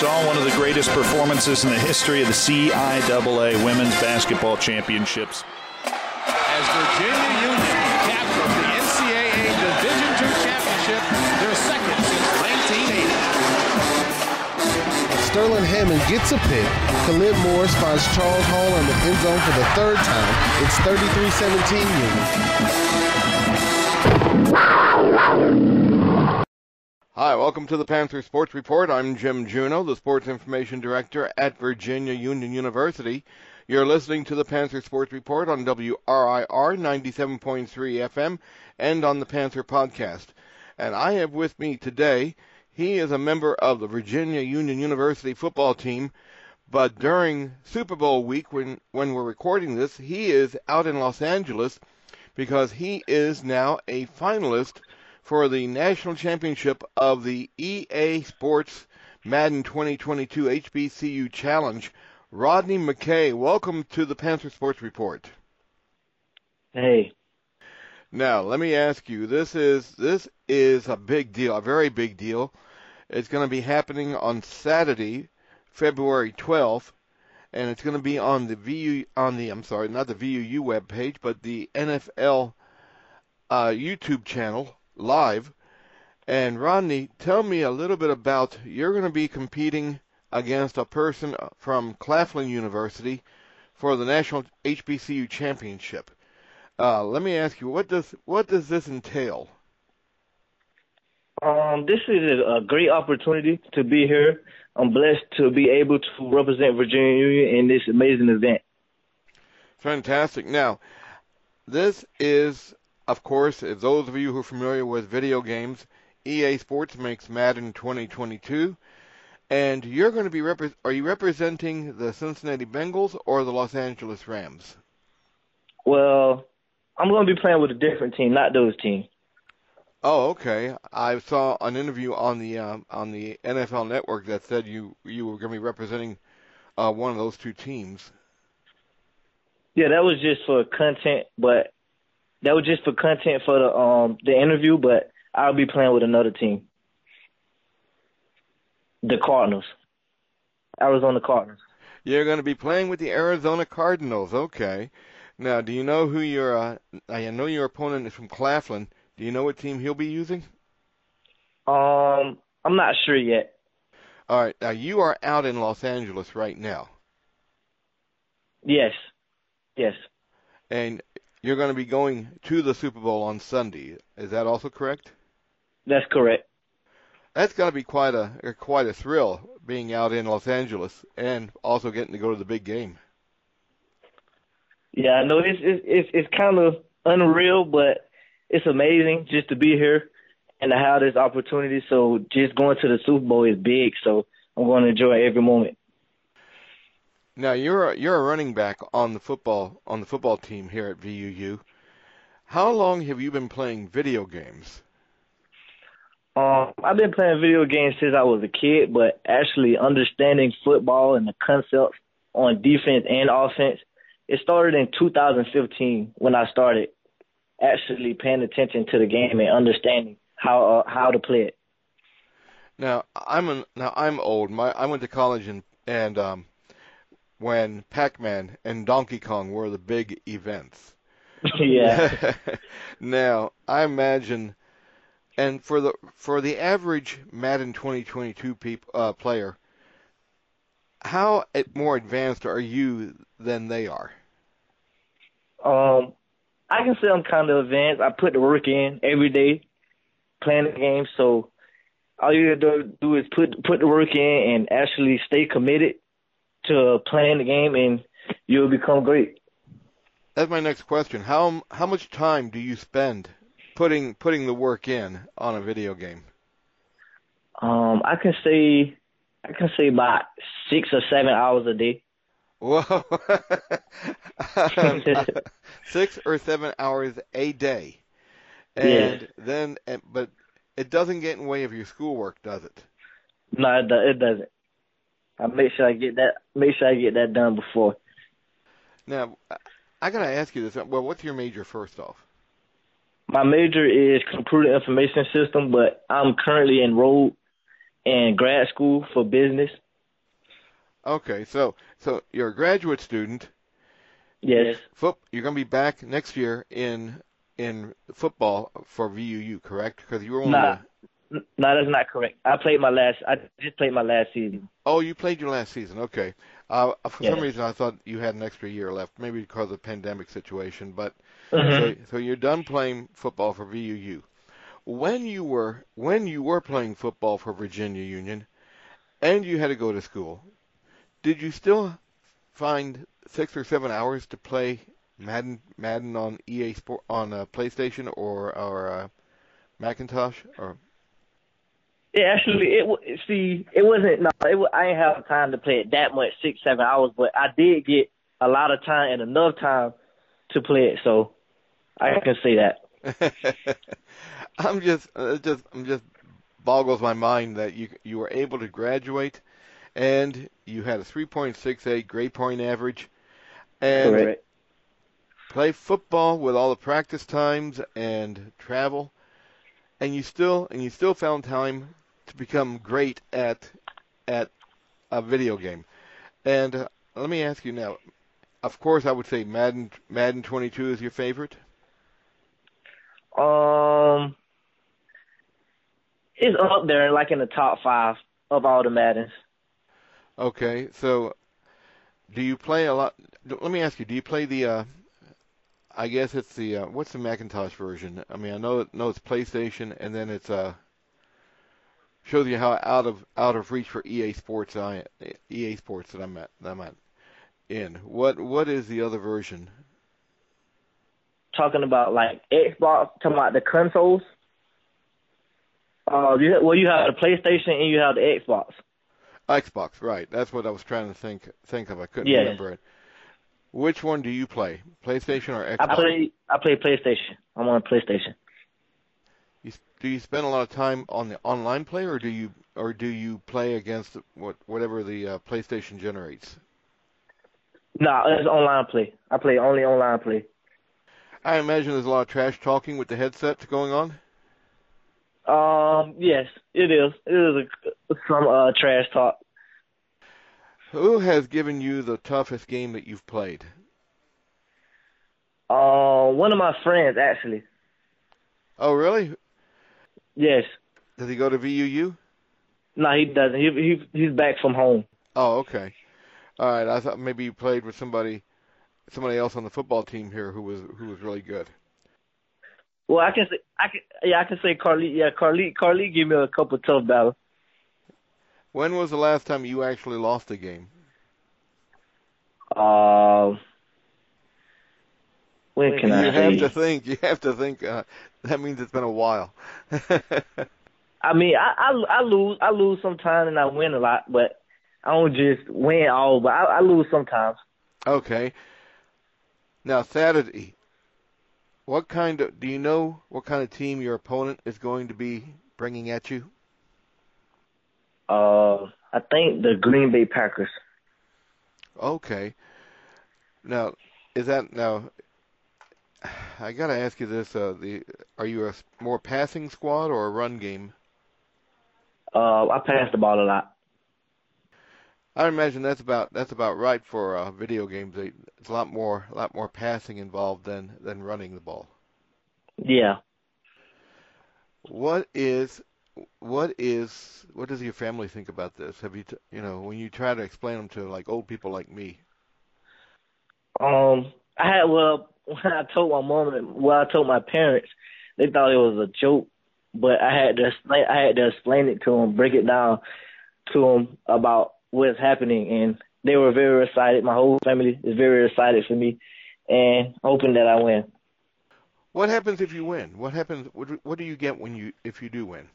saw one of the greatest performances in the history of the CIAA Women's Basketball Championships. As Virginia Union captured the NCAA Division II championship, their second since 1980. Sterling Hammond gets a pick. Khalid Morris finds Charles Hall in the end zone for the third time. It's 33-17 Union. Hi, welcome to the Panther Sports Report. I'm Jim Juneau, the Sports Information Director at Virginia Union University. You're listening to the Panther Sports Report on WRIR 97.3 FM and on the Panther Podcast. And I have with me today, he is a member of the Virginia Union University football team, but during Super Bowl week, when, when we're recording this, he is out in Los Angeles because he is now a finalist for the national championship of the EA Sports Madden 2022 HBCU Challenge. Rodney McKay, welcome to the Panther Sports Report. Hey. Now, let me ask you, this is this is a big deal, a very big deal. It's going to be happening on Saturday, February 12th, and it's going to be on the VU on the I'm sorry, not the VUU web page, but the NFL uh, YouTube channel live. And Rodney, tell me a little bit about you're going to be competing against a person from Claflin University for the National HBCU Championship. Uh, let me ask you, what does what does this entail? Um, this is a great opportunity to be here. I'm blessed to be able to represent Virginia Union in this amazing event. Fantastic. Now, this is of course, if those of you who are familiar with video games, EA Sports makes Madden 2022, and you're going to be rep- are you representing the Cincinnati Bengals or the Los Angeles Rams? Well, I'm going to be playing with a different team, not those teams. Oh, okay. I saw an interview on the um, on the NFL Network that said you you were going to be representing uh, one of those two teams. Yeah, that was just for content, but that was just for content for the um the interview, but I'll be playing with another team. The Cardinals. Arizona Cardinals. You're going to be playing with the Arizona Cardinals. Okay. Now, do you know who your uh, I know your opponent is from Claflin. Do you know what team he'll be using? Um, I'm not sure yet. All right. Now, you are out in Los Angeles right now. Yes. Yes. And you're going to be going to the Super Bowl on Sunday. Is that also correct? That's correct. That's got to be quite a uh, quite a thrill being out in Los Angeles and also getting to go to the big game. Yeah, I know it's it's it's, it's kind of unreal, but it's amazing just to be here and to have this opportunity. So just going to the Super Bowl is big. So I'm going to enjoy every moment. Now you're a, you're a running back on the football on the football team here at VUU. How long have you been playing video games? Um, I've been playing video games since I was a kid, but actually understanding football and the concepts on defense and offense, it started in 2015 when I started actually paying attention to the game and understanding how uh, how to play it. Now I'm an, now I'm old. My I went to college and and um, when Pac-Man and Donkey Kong were the big events. yeah. now, I imagine and for the for the average Madden 2022 peop, uh, player, how more advanced are you than they are? Um, I can say I'm kind of advanced. I put the work in every day, playing the game. So all you have to do is put put the work in and actually stay committed to playing the game, and you'll become great. That's my next question. How how much time do you spend putting putting the work in on a video game? Um, I can say I can say about six or seven hours a day. Whoa, six or seven hours a day, and yeah. then but it doesn't get in the way of your schoolwork, does it? No, it doesn't. I make sure I get that make sure I get that done before. Now, I gotta ask you this. Well, what's your major first off? My major is computer information system, but I'm currently enrolled in grad school for business Okay, so so you're a graduate student. Yes. Foot, you're going to be back next year in in football for VUU, correct? Because you were only. Nah. a- No, that's not correct. I played my last. I just played my last season. oh, you played your last season. Okay. Uh, for some reason, I thought you had an extra year left, maybe because of the pandemic situation. But Mhm. so, so you're done playing football for VUU. When you were when you were playing football for Virginia Union, and you had to go to school, did you still find six or seven hours to play Madden Madden on EA Sport on uh, PlayStation or or uh, Macintosh or Yeah, actually, it see, it wasn't. No, it, I didn't have time to play it that much, six, seven hours. But I did get a lot of time and enough time to play it, so I can say that. I'm just, uh, it just, I'm just boggles my mind that you you were able to graduate, and you had a 3.68 grade point average, and play football with all the practice times and travel, and you still and you still found time to become great at at a video game. And uh, let me ask you now. Of course, I would say Madden Madden 22 is your favorite. Um, it's up there, like in the top five of all the Maddens. Okay, so do you play a lot? Let me ask you: Do you play the? Uh, I guess it's the uh, what's the Macintosh version? I mean, I know know it's PlayStation, and then it's uh shows you how out of out of reach for EA Sports I EA Sports that I'm at that I'm at in. What what is the other version? Talking about like Xbox, talking about the consoles. Uh, you, well, you have the PlayStation and you have the Xbox. Xbox, right? That's what I was trying to think think of. I couldn't Yes. remember it. Which one do you play? PlayStation or Xbox? I play, I play PlayStation. I'm on PlayStation. You, do you spend a lot of time on the online play, or do you or do you play against what whatever the uh, PlayStation generates? No, it's online play. I play only online play. I imagine there's a lot of trash talking with the headsets going on. Um, yes, it is. It is a, some uh trash talk. Who has given you the toughest game that you've played? Uh, one of my friends actually. Oh, really? Yes. Does he go to VUU? No, he doesn't. He he he's back from home. Oh, okay. All right. I thought maybe you played with somebody, somebody else on the football team here who was who was really good. Well, I can say I can yeah I can say Carly yeah Carly Carly gave me a couple tough battles. When was the last time you actually lost a game? Um, when can you I You have say? to think. You have to think. Uh, that means it's been a while. I mean, I, I I lose I lose sometimes and I win a lot, but I don't just win all. But I, I lose sometimes. Okay. Now Saturday, what kind of do you know what kind of team your opponent is going to be bringing at you? Uh, I think the Green Bay Packers. Okay. Now, is that now? I gotta ask you this: uh, the are you a more passing squad or a run game? Uh, I pass the ball a lot. I imagine that's about that's about right for uh, video games. It's a lot more a lot more passing involved than than running the ball. Yeah. What is what is what does your family think about this? Have you t- you know when you try to explain them to like old people like me? Um, I had well when I told my mom and well I told my parents, they thought it was a joke, but I had to explain I had to explain it to them, break it down to them about what's happening, and they were very excited. My whole family is very excited for me, and hoping that I win. What happens if you win? What happens? What, do- what do you get when you if you do win?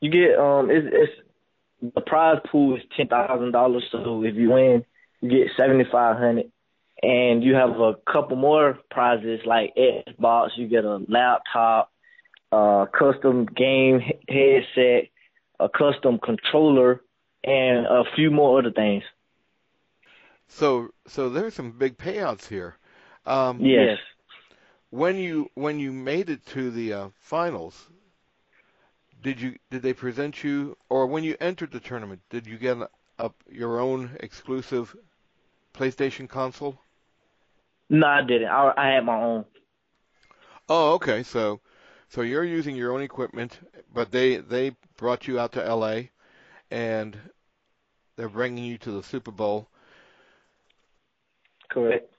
You get um, it's, it's the prize pool is ten thousand dollars. So if you win, you get seventy five hundred, and you have a couple more prizes like Xbox. You get a laptop, a custom game headset, a custom controller, and a few more other things. So so there's some big payouts here. Um, Yes. When you when you made it to the uh, finals, did you did they present you or when you entered the tournament did you get a your own exclusive PlayStation console? No, I didn't. I, I had my own. Oh, okay. So, so you're using your own equipment, but they they brought you out to L.A. and they're bringing you to the Super Bowl. Correct.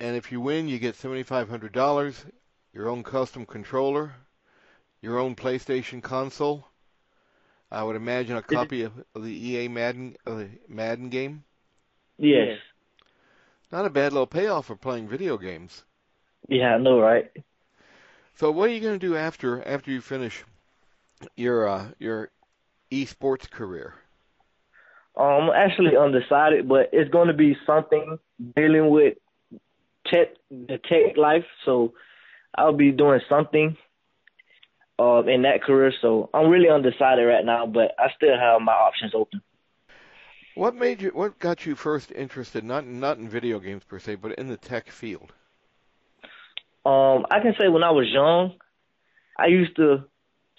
And if you win, you get seventy-five hundred dollars, your own custom controller, your own PlayStation console. I would imagine a copy of, the EA Madden uh, Madden game. Yes. Not a bad little payoff for playing video games. Yeah, I know, right? So what are you going to do after after you finish your uh, your esports career? Um, actually undecided, but it's going to be something dealing with tech, the tech life. So I'll be doing something uh, in that career. So I'm really undecided right now, but I still have my options open. What made you? What got you first interested? Not not in video games per se, but in the tech field. Um, I can say when I was young, I used to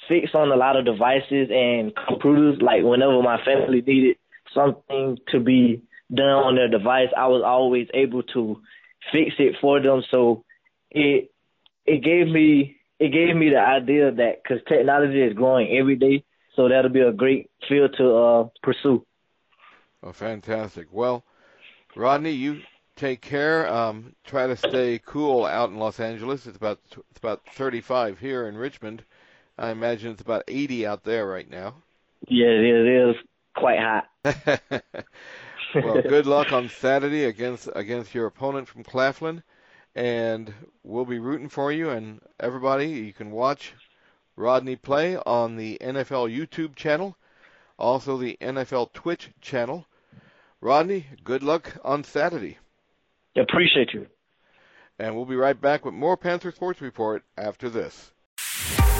fix on a lot of devices and computers. Like whenever my family needed something to be done on their device, I was always able to fix it for them. So it it gave me it gave me the idea that because technology is growing every day, so that'll be a great field to uh, pursue. Oh, fantastic. Well, Rodney, you take care. Um, try to stay cool out in Los Angeles. It's about it's about 35 here in Richmond. I imagine it's about 80 out there right now. Yeah, it is, it is quite hot. well, good luck on Saturday against against your opponent from Claflin, and we'll be rooting for you. And everybody, you can watch Rodney play on the NFL YouTube channel, also the NFL Twitch channel. Rodney, good luck on Saturday. Appreciate you. And we'll be right back with more Panther Sports Report after this.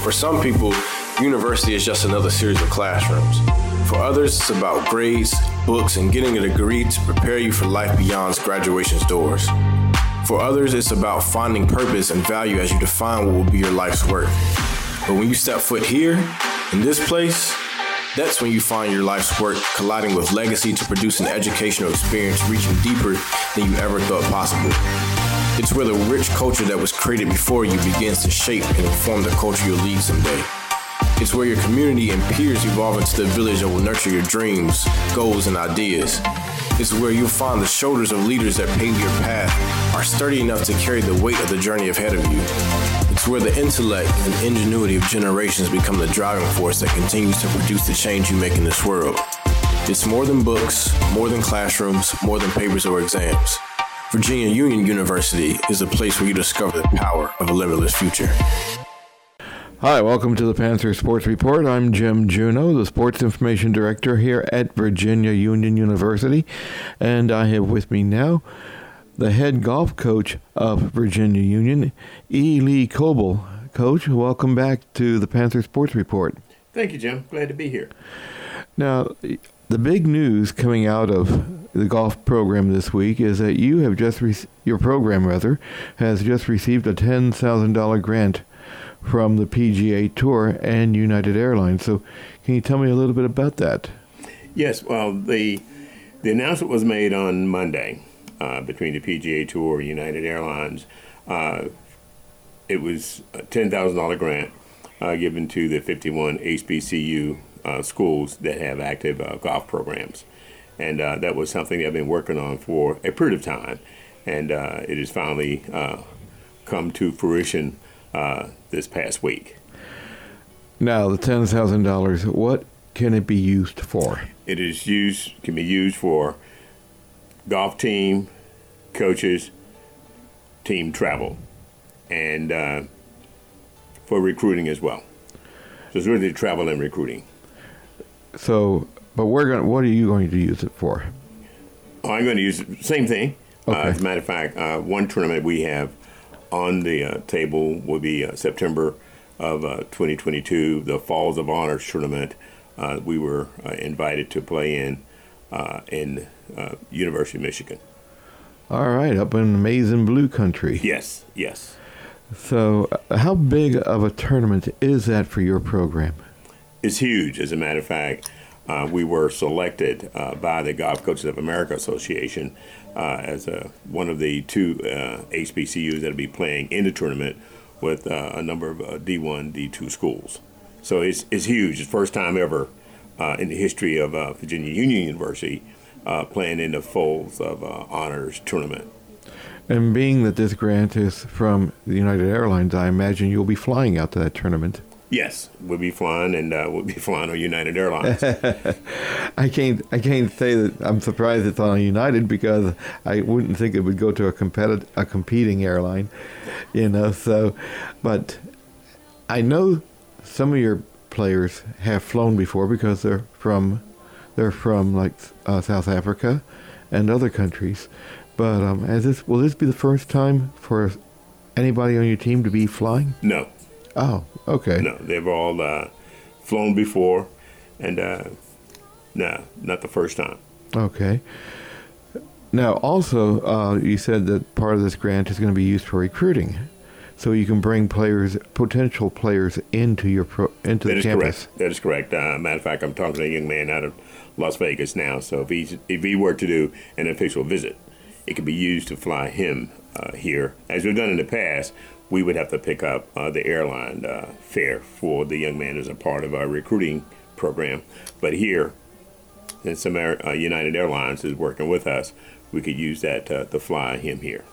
For some people, university is just another series of classrooms. For others, it's about grades, books, and getting a degree to prepare you for life beyond graduation's doors. For others, it's about finding purpose and value as you define what will be your life's work. But when you step foot here, in this place, that's when you find your life's work colliding with legacy to produce an educational experience reaching deeper than you ever thought possible. It's where the rich culture that was created before you begins to shape and inform the culture you'll lead someday. It's where your community and peers evolve into the village that will nurture your dreams, goals, and ideas. It's where you'll find the shoulders of leaders that pave your path are sturdy enough to carry the weight of the journey ahead of you. It's where the intellect and ingenuity of generations become the driving force that continues to produce the change you make in this world. It's more than books, more than classrooms, more than papers or exams. Virginia Union University is a place where you discover the power of a limitless future. Hi, welcome to the Panther Sports Report. I'm Jim Juno, the Sports Information Director here at Virginia Union University, and I have with me now the head golf coach of Virginia Union, E. Lee Coble. Coach, welcome back to the Panther Sports Report. Thank you, Jim. Glad to be here. Now, the big news coming out of the golf program this week is that you have just re- your program rather has just received a ten thousand dollar grant from the PGA Tour and United Airlines. So, can you tell me a little bit about that? Yes. Well, the the announcement was made on Monday uh, between the PGA Tour and United Airlines. Uh, it was a ten thousand dollar grant uh, given to the fifty one HBCU uh, schools that have active uh, golf programs, and uh, that was something I've been working on for a period of time, and it has finally come to fruition this past week. Now, the ten thousand dollars, what can it be used for? It is used can be used for golf team, coaches, team travel, and uh, for recruiting as well. So it's really travel and recruiting. So, but we're going. What are you going to use it for? Oh, I'm going to use the same thing. Okay. Uh, as a matter of fact, uh, one tournament we have on the uh, table will be uh, September of uh, 2022, the Folds of Honors tournament. Uh, we were invited to play in in University of Michigan. All right, up in maize and blue country. Yes, yes. So, how big of a tournament is that for your program? It's huge. As a matter of fact, uh, we were selected uh, by the Golf Coaches of America Association uh, as a, one of the two uh, HBCUs that will be playing in the tournament with uh, a number of uh, D1, D2 schools. So it's, it's huge. It's the first time ever uh, in the history of uh, Virginia Union University uh, playing in the folds of uh, honors tournament. And being that this grant is from the United Airlines, I imagine you'll be flying out to that tournament. Yes, we'll be flying, and uh, we'll be flying on United Airlines. I can't I can't say that I'm surprised it's on United because I wouldn't think it would go to a competitive a competing airline, you know. So, but I know some of your players have flown before because they're from they're from like uh, South Africa and other countries. But um, has this will this be the first time for anybody on your team to be flying? no, Oh, okay. no, they've all uh, flown before, and uh, no, not the first time. Okay. Now, also, uh, you said that part of this grant is going to be used for recruiting, so you can bring players, potential players, into your pro, into That the is campus. correct. That is correct. Uh, matter of fact, I'm talking to a young man out of Las Vegas now. So if he if he were to do an official visit, it could be used to fly him uh, here, as we've done in the past. We would have to pick up uh, the airline uh, fare for the young man as a part of our recruiting program. But here, since Amer- uh, United Airlines is working with us, we could use that uh, to fly him here.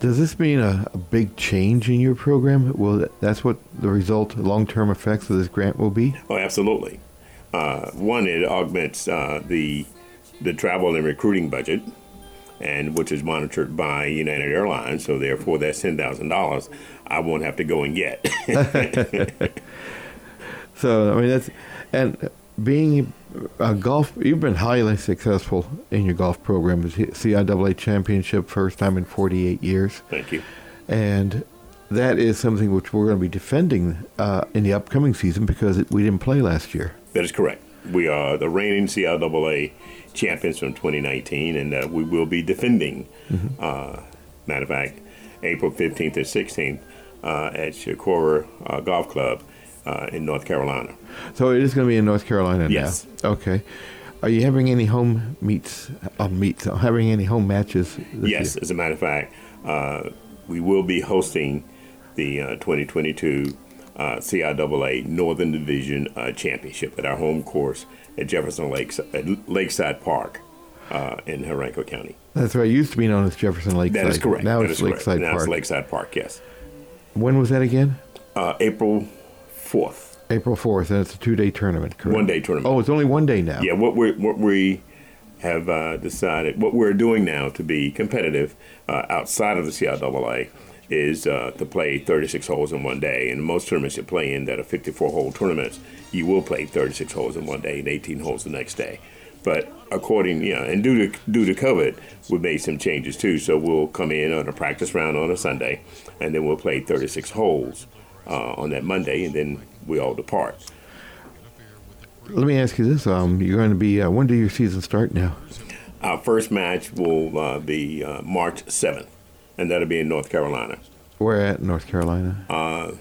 Does this mean a, a big change in your program? Well, that, that's what the result, long-term effects of this grant will be. Oh, absolutely. Uh, one, it augments uh, the the travel and recruiting budget, and which is monitored by United Airlines. So therefore, that ten thousand dollars. I won't have to go and get. So I mean that's and being a golf, you've been highly successful in your golf program. CIAA championship, first time in 48 years. Thank you. and that is something which we're going to be defending uh, in the upcoming season because it, we didn't play last year. That is correct. We are the reigning CIAA champions from 2019, and uh, we will be defending. Uh, matter of fact, April 15th and 16th uh, at Shakora uh, Golf Club uh, in North Carolina. So it is going to be in North Carolina Yes. now. Okay. Are you having any home meets? Uh, meets? uh, Having any home matches? This Yes, year? as a matter of fact, uh, we will be hosting the uh, 2022 uh, CIAA Northern Division uh, Championship at our home course at Jefferson Lakes at Lakeside Park uh, in Henrico County. That's right. It used to be known as Jefferson Lakeside. That is correct. Now That it's is correct. Lakeside now Park. it's Lakeside Park. Yes, when was that again? uh, April 4th, April 4th, and it's a two-day tournament, correct? one day tournament. Oh, it's only one day now. Yeah, what we what we have uh, decided, what we're doing now to be competitive uh, outside of the CIAA is uh, to play 36 holes in one day. And most tournaments you play in that are 54 hole tournaments, you will play 36 holes in one day and 18 holes the next day. But according, you know, and due to due to COVID, we made some changes too. So we'll come in on a practice round on a Sunday, and then we'll play 36 holes uh, on that Monday, and then we all depart. Let me ask you this: um, You're going to be uh, when do your season start now? Our first match will uh, be uh, March 7th, and that'll be in North Carolina. Where at North Carolina? Uh,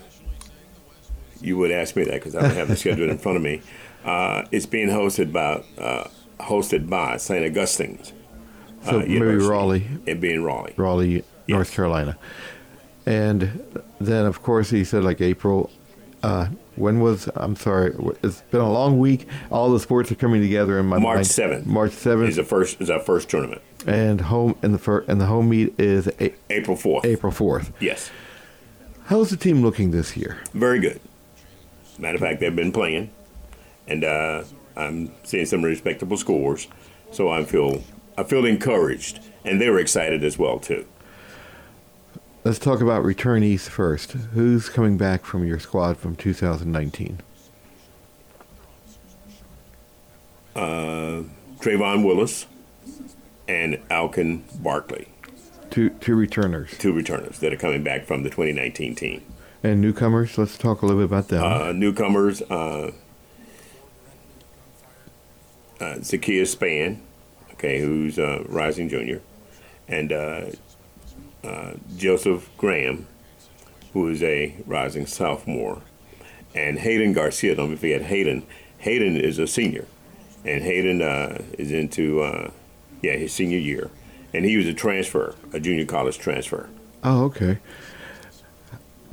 you would ask me that because I don't have the schedule in front of me. Uh, it's being hosted by uh, hosted by St. Augustine's. So maybe Raleigh. It being Raleigh. Raleigh, North Carolina. And then, of course, he said like April. Uh, when was I'm sorry? It's been a long week. All the sports are coming together in my March mind. 7th. March 7th. Is the first is our first tournament. and home and the fir- and the home meet is a- April 4th. April fourth. Yes. How's the team looking this year? Very good. Matter of fact, they've been playing, and uh, I'm seeing some respectable scores. So I feel I feel encouraged, and they were excited as well too. Let's talk about returnees first. Who's coming back from your squad from 2019? Uh, Trayvon Willis and Alkin Barkley, Two two returners two returners that are coming back from the 2019 team. and newcomers. Let's talk a little bit about them. Uh, newcomers, uh, uh, Zacchaeus Span, okay, who's uh, rising junior, and uh, Joseph Graham, who is a rising sophomore, and Hayden Garcia. Don't forget Hayden Hayden is a senior, and Hayden uh, is into uh, yeah his senior year, and he was a transfer, a junior college transfer. Oh, okay.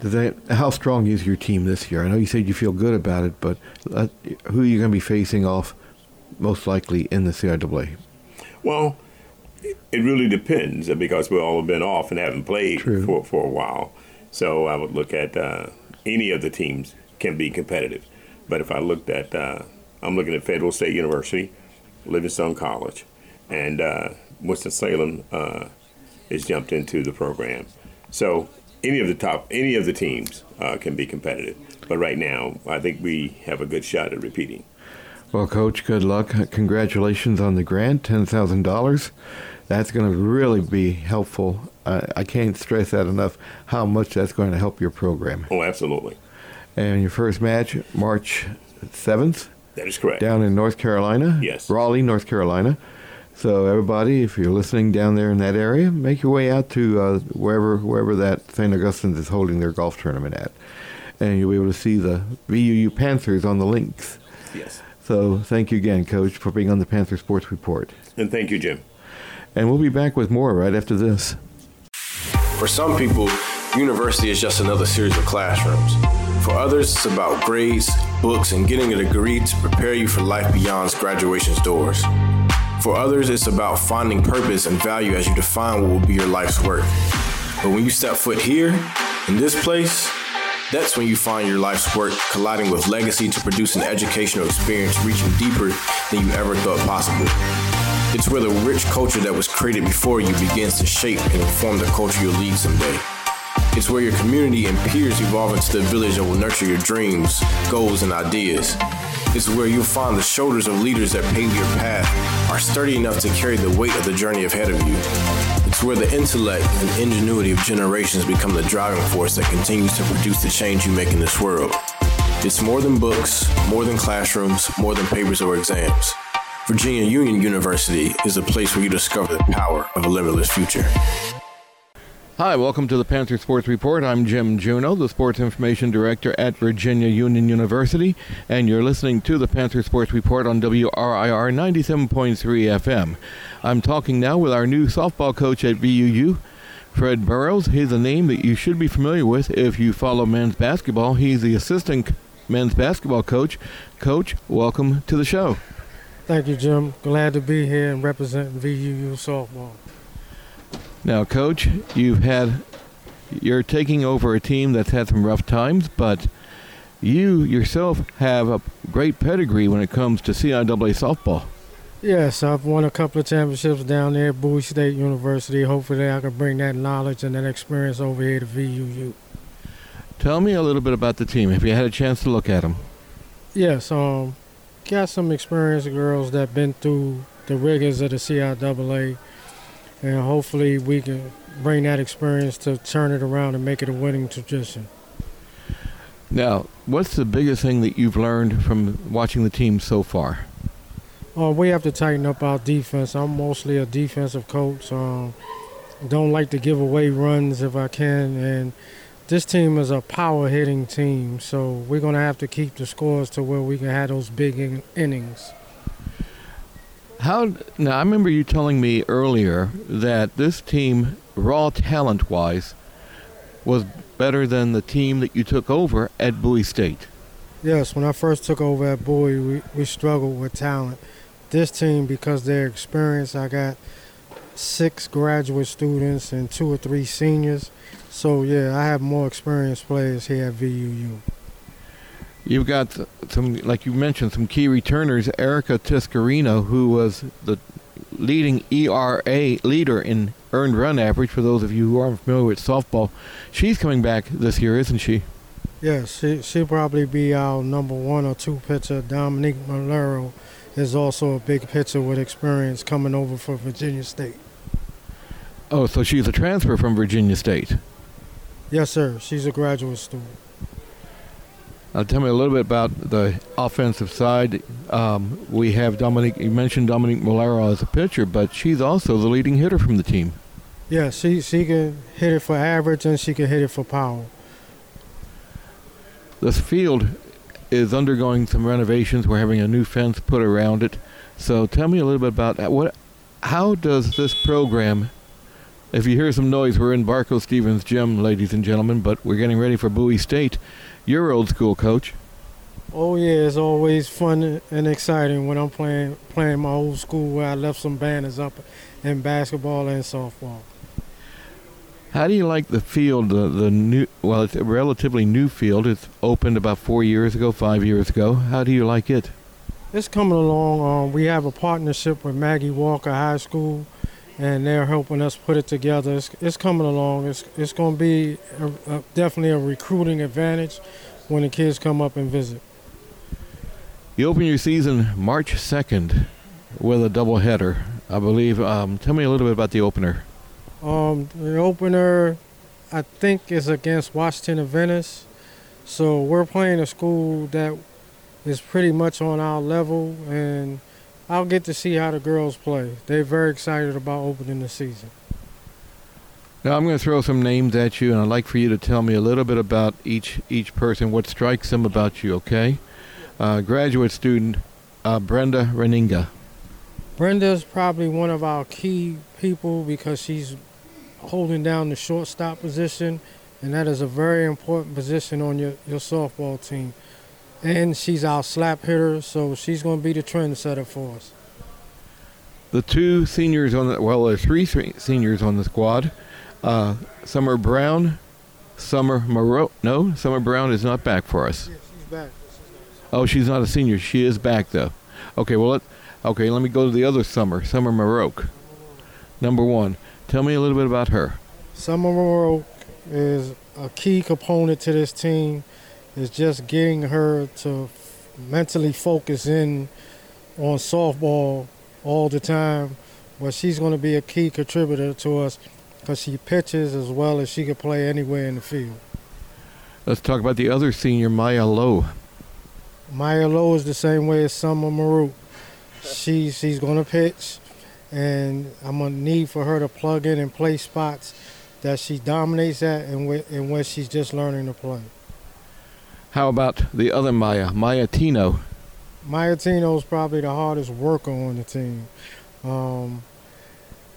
Does that, how strong is your team this year? I know you said you feel good about it, but uh, who are you going to be facing off most likely in the CIAA? Well, it really depends because we've all been off and haven't played for, for a while. So I would look at uh, any of the teams can be competitive. But if I looked at, uh, I'm looking at Fayetteville State University, Livingstone College, and uh, Winston-Salem uh, is jumped into the program. So any of the top, any of the teams uh, can be competitive. But right now, I think we have a good shot at repeating. Well, Coach, good luck. Congratulations on the grant, $10,000. That's going to really be helpful. Uh, I can't stress that enough how much that's going to help your program. Oh, absolutely. And your first match, March 7th? That is correct. Down in North Carolina? Yes. Raleigh, North Carolina. So everybody, if you're listening down there in that area, make your way out to uh, wherever wherever that St. Augustine's is holding their golf tournament at, and you'll be able to see the VUU Panthers on the links. Yes. So thank you again, Coach, for being on the Panther Sports Report. And thank you, Jim. And we'll be back with more right after this. For some people, university is just another series of classrooms. For others, it's about grades, books, and getting a degree to prepare you for life beyond graduation's doors. For others, it's about finding purpose and value as you define what will be your life's work. But when you step foot here, in this place, that's when you find your life's work colliding with legacy to produce an educational experience reaching deeper than you ever thought possible. It's where the rich culture that was created before you begins to shape and inform the culture you'll lead someday. It's where your community and peers evolve into the village that will nurture your dreams, goals, and ideas. It's where you'll find the shoulders of leaders that pave your path are sturdy enough to carry the weight of the journey ahead of you. It's where the intellect and ingenuity of generations become the driving force that continues to produce the change you make in this world. It's more than books, more than classrooms, more than papers or exams. Virginia Union University is a place where you discover the power of a limitless future. Hi, welcome to the Panther Sports Report. I'm Jim Juno, the Sports Information Director at Virginia Union University, and you're listening to the Panther Sports Report on WRIR 97.3 FM. I'm talking now with our new softball coach at VUU, Fred Burrows. He's a name that you should be familiar with if you follow men's basketball. He's the assistant men's basketball coach. Coach, welcome to the show. Thank you, Jim. Glad to be here and represent VUU softball. Now, Coach, you've had you're taking over a team that's had some rough times, but you yourself have a great pedigree when it comes to CIAA softball. Yes, I've won a couple of championships down there at Bowie State University. Hopefully, I can bring that knowledge and that experience over here to VUU. Tell me a little bit about the team. Have you had a chance to look at them? Yes, um, got some experienced girls that been through the rigors of the CIAA and hopefully we can bring that experience to turn it around and make it a winning tradition. Now, what's the biggest thing that you've learned from watching the team so far? Uh, we have to tighten up our defense. I'm mostly a defensive coach. Um, don't like to give away runs if I can, and this team is a power hitting team, so we're going to have to keep the scores to where we can have those big in- innings. How now? I remember you telling me earlier that this team, raw talent wise, was better than the team that you took over at Bowie State. Yes, when I first took over at Bowie, we, we struggled with talent. This team, because their experience, I got six graduate students and two or three seniors. So yeah, I have more experienced players here at VUU. You've got some, like you mentioned, some key returners. Erica Tiscarino, who was the leading ERA leader in earned run average, for those of you who aren't familiar with softball, she's coming back this year, isn't she? Yes, she, she'll probably be our number one or two pitcher. Dominique Malero is also a big pitcher with experience coming over for Virginia State. Oh, so she's a transfer from Virginia State? Yes, sir. She's a graduate student. Uh, tell me a little bit about the offensive side. Um, we have Dominique. You mentioned Dominique Molero as a pitcher, but she's also the leading hitter from the team. Yeah, she she can hit it for average and she can hit it for power. This field is undergoing some renovations. We're having a new fence put around it. So tell me a little bit about that. what. How does this program? If you hear some noise, we're in Barco Stevens Gym, ladies and gentlemen, but we're getting ready for Bowie State. Your old school coach. Oh yeah, it's always fun and exciting when I'm playing playing my old school where I left some banners up in basketball and softball. How do you like the field? The, the new well, it's a relatively new field. It's opened about four years ago, five years ago. How do you like it? It's coming along. Um, we have a partnership with Maggie Walker High School, and they're helping us put it together. It's, it's coming along. It's it's going to be a, a, definitely a recruiting advantage when the kids come up and visit. You open your season March 2nd with a doubleheader, I believe. Um, tell me a little bit about the opener. Um, the opener, I think, is against Washington Adventist. So we're playing a school that is pretty much on our level, and I'll get to see how the girls play. They're very excited about opening the season. Now I'm going to throw some names at you, and I'd like for you to tell me a little bit about each each person, what strikes them about you. Okay? uh, graduate student uh, Brenda Reninga. Brenda's probably one of our key people because she's holding down the shortstop position, and that is a very important position on your, your softball team. And she's our slap hitter, so she's going to be the trendsetter for us. The two seniors on the well, there's three seniors on the squad. Uh, Summer Brown, Summer Moreau. No, Summer Brown is not back for us. Yeah, she's back. Oh, she's not a senior. She is back though. Okay, well, let, okay, let me go to the other Summer, Summer Maroke. Number one. Tell me a little bit about her. Summer Maroke is a key component to this team. Is just getting her to mentally focus in on softball all the time. But she's going to be a key contributor to us because she pitches as well as she can play anywhere in the field. Let's talk about the other senior, Maya Lowe. Maya Lowe is the same way as Summer Maru. She she's gonna pitch, and I'm gonna need for her to plug in and play spots that she dominates at, and where and where she's just learning to play. How about the other Maya, Maya Tino? Maya Tino is probably the hardest worker on the team. Um,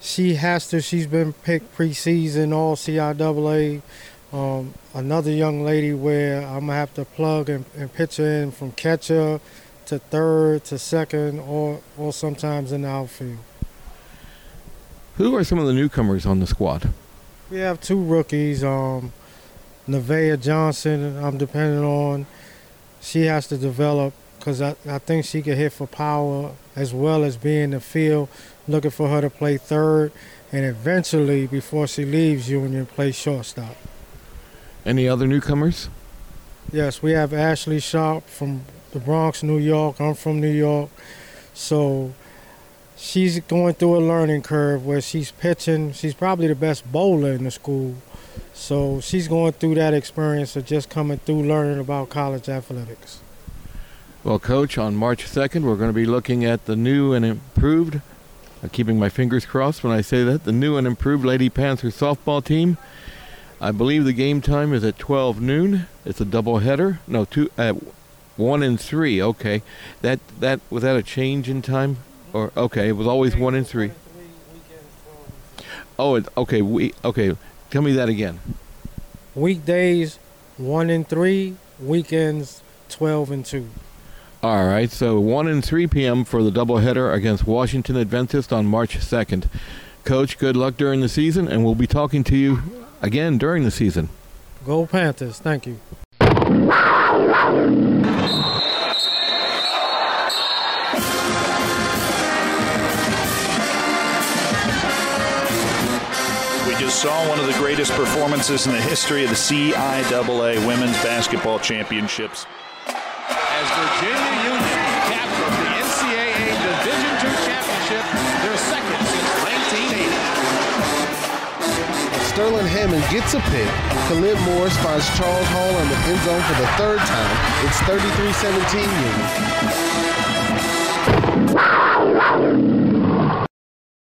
she has to. She's been picked preseason all CIAA um, another young lady where I'm gonna have to plug and, and pitch her in from catcher to third to second, or or sometimes in the outfield. Who are some of the newcomers on the squad? We have two rookies. Um, Nevaeh Johnson, I'm depending on. She has to develop because I, I think she can hit for power as well as being in the field. Looking for her to play third, and eventually, before she leaves Union, play shortstop. Any other newcomers? Yes, we have Ashley Sharp from the Bronx, New York. I'm from New York. So she's going through a learning curve where she's pitching. She's probably the best bowler in the school. So she's going through that experience of just coming through learning about college athletics. Well, Coach, on March 2nd, we're going to be looking at the new and improved, uh, keeping my fingers crossed when I say that, the new and improved Lady Panther softball team. I believe the game time is at 12 noon. It's a double header. No, two at one and three. Okay, that that was that a change in time, or okay, it was always one and three. Oh, it, okay. We okay. Tell me that again. Weekdays one and three. Weekends twelve and two. All right, so 1 and 3 p.m. for the doubleheader against Washington Adventist on March 2nd. Coach, good luck during the season, and we'll be talking to you again during the season. Go Panthers. Thank you. Saw one of the greatest performances in the history of the CIAA Women's Basketball Championships. As Virginia Union captured the NCAA Division II championship, their second since 1980. Sterling Hammond gets a pick. Khalid Morris finds Charles Hall in the end zone for the third time. It's 33-17 Union.